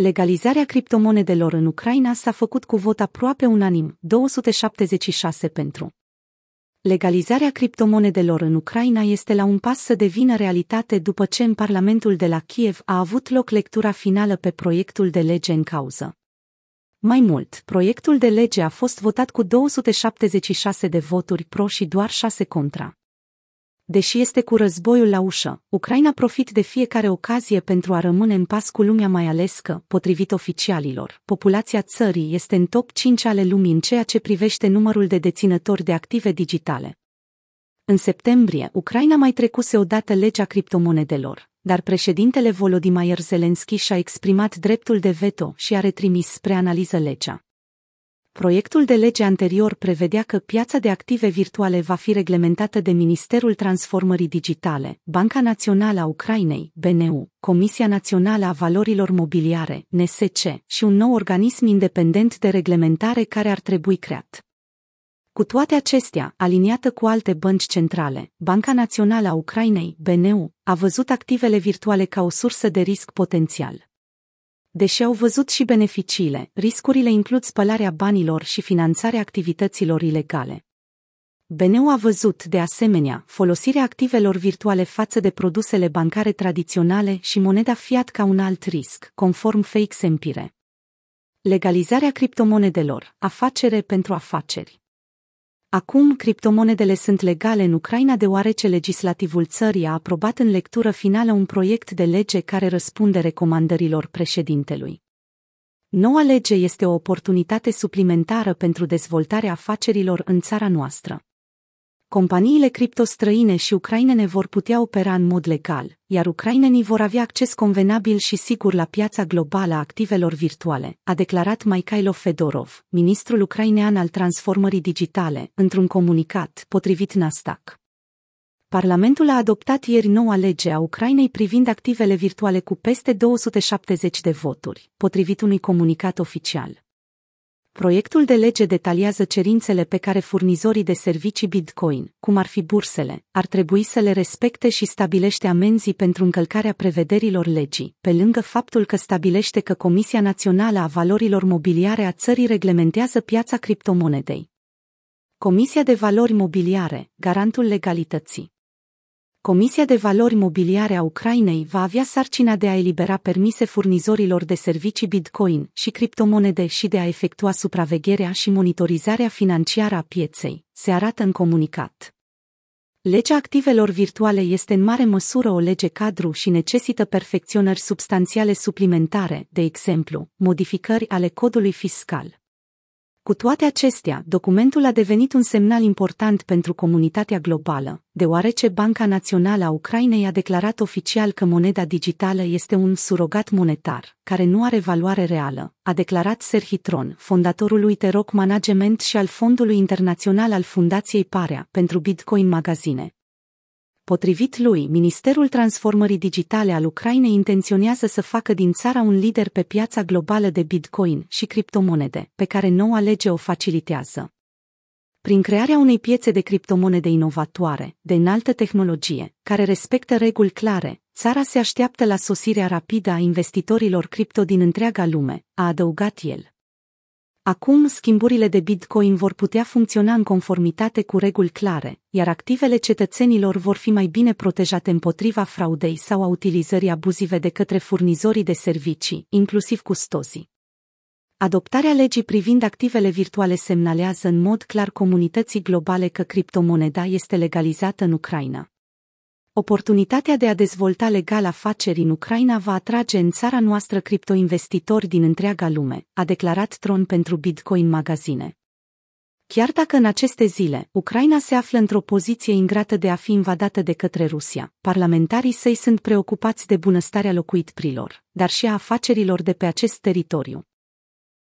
Legalizarea criptomonedelor în Ucraina s-a făcut cu vot aproape unanim, 276 pentru. Legalizarea criptomonedelor în Ucraina este la un pas să devină realitate după ce în Parlamentul de la Kiev a avut loc lectura finală pe proiectul de lege în cauză. Mai mult, proiectul de lege a fost votat cu 276 de voturi pro și doar 6 contra. Deși este cu războiul la ușă, Ucraina profit de fiecare ocazie pentru a rămâne în pas cu lumea mai ales că, potrivit oficialilor, populația țării este în top 5 ale lumii în ceea ce privește numărul de deținători de active digitale. În septembrie, Ucraina mai trecuse odată legea criptomonedelor, dar președintele Volodymyr Zelensky și-a exprimat dreptul de veto și a retrimis spre analiză legea. Proiectul de lege anterior prevedea că piața de active virtuale va fi reglementată de Ministerul Transformării Digitale, Banca Națională a Ucrainei, BNU, Comisia Națională a Valorilor Mobiliare, NSC, și un nou organism independent de reglementare care ar trebui creat. Cu toate acestea, aliniată cu alte bănci centrale, Banca Națională a Ucrainei, BNU, a văzut activele virtuale ca o sursă de risc potențial. Deși au văzut și beneficiile, riscurile includ spălarea banilor și finanțarea activităților ilegale. BNU a văzut, de asemenea, folosirea activelor virtuale față de produsele bancare tradiționale și moneda fiat ca un alt risc, conform Fake Empire. Legalizarea criptomonedelor, afacere pentru afaceri. Acum, criptomonedele sunt legale în Ucraina deoarece legislativul țării a aprobat în lectură finală un proiect de lege care răspunde recomandărilor președintelui. Noua lege este o oportunitate suplimentară pentru dezvoltarea afacerilor în țara noastră companiile criptostrăine și ucrainene vor putea opera în mod legal, iar ucrainenii vor avea acces convenabil și sigur la piața globală a activelor virtuale, a declarat Mikhailo Fedorov, ministrul ucrainean al transformării digitale, într-un comunicat, potrivit Nasdaq. Parlamentul a adoptat ieri noua lege a Ucrainei privind activele virtuale cu peste 270 de voturi, potrivit unui comunicat oficial. Proiectul de lege detaliază cerințele pe care furnizorii de servicii Bitcoin, cum ar fi bursele, ar trebui să le respecte și stabilește amenzii pentru încălcarea prevederilor legii, pe lângă faptul că stabilește că Comisia Națională a Valorilor Mobiliare a țării reglementează piața criptomonedei. Comisia de Valori Mobiliare, garantul legalității. Comisia de Valori Mobiliare a Ucrainei va avea sarcina de a elibera permise furnizorilor de servicii Bitcoin și criptomonede și de a efectua supravegherea și monitorizarea financiară a pieței, se arată în comunicat. Legea activelor virtuale este în mare măsură o lege cadru și necesită perfecționări substanțiale suplimentare, de exemplu, modificări ale codului fiscal. Cu toate acestea, documentul a devenit un semnal important pentru comunitatea globală, deoarece Banca Națională a Ucrainei a declarat oficial că moneda digitală este un surogat monetar, care nu are valoare reală, a declarat Serhi Tron, fondatorul lui Teroc Management și al Fondului Internațional al Fundației Parea pentru Bitcoin Magazine. Potrivit lui, Ministerul Transformării Digitale al Ucrainei intenționează să facă din țara un lider pe piața globală de bitcoin și criptomonede, pe care noua lege o facilitează. Prin crearea unei piețe de criptomonede inovatoare, de înaltă tehnologie, care respectă reguli clare, țara se așteaptă la sosirea rapidă a investitorilor cripto din întreaga lume, a adăugat el. Acum, schimburile de Bitcoin vor putea funcționa în conformitate cu reguli clare, iar activele cetățenilor vor fi mai bine protejate împotriva fraudei sau a utilizării abuzive de către furnizorii de servicii, inclusiv custozii. Adoptarea legii privind activele virtuale semnalează în mod clar comunității globale că criptomoneda este legalizată în Ucraina. Oportunitatea de a dezvolta legal afaceri în Ucraina va atrage în țara noastră criptoinvestitori din întreaga lume, a declarat Tron pentru Bitcoin Magazine. Chiar dacă în aceste zile Ucraina se află într-o poziție ingrată de a fi invadată de către Rusia, parlamentarii săi sunt preocupați de bunăstarea locuitprilor, dar și a afacerilor de pe acest teritoriu.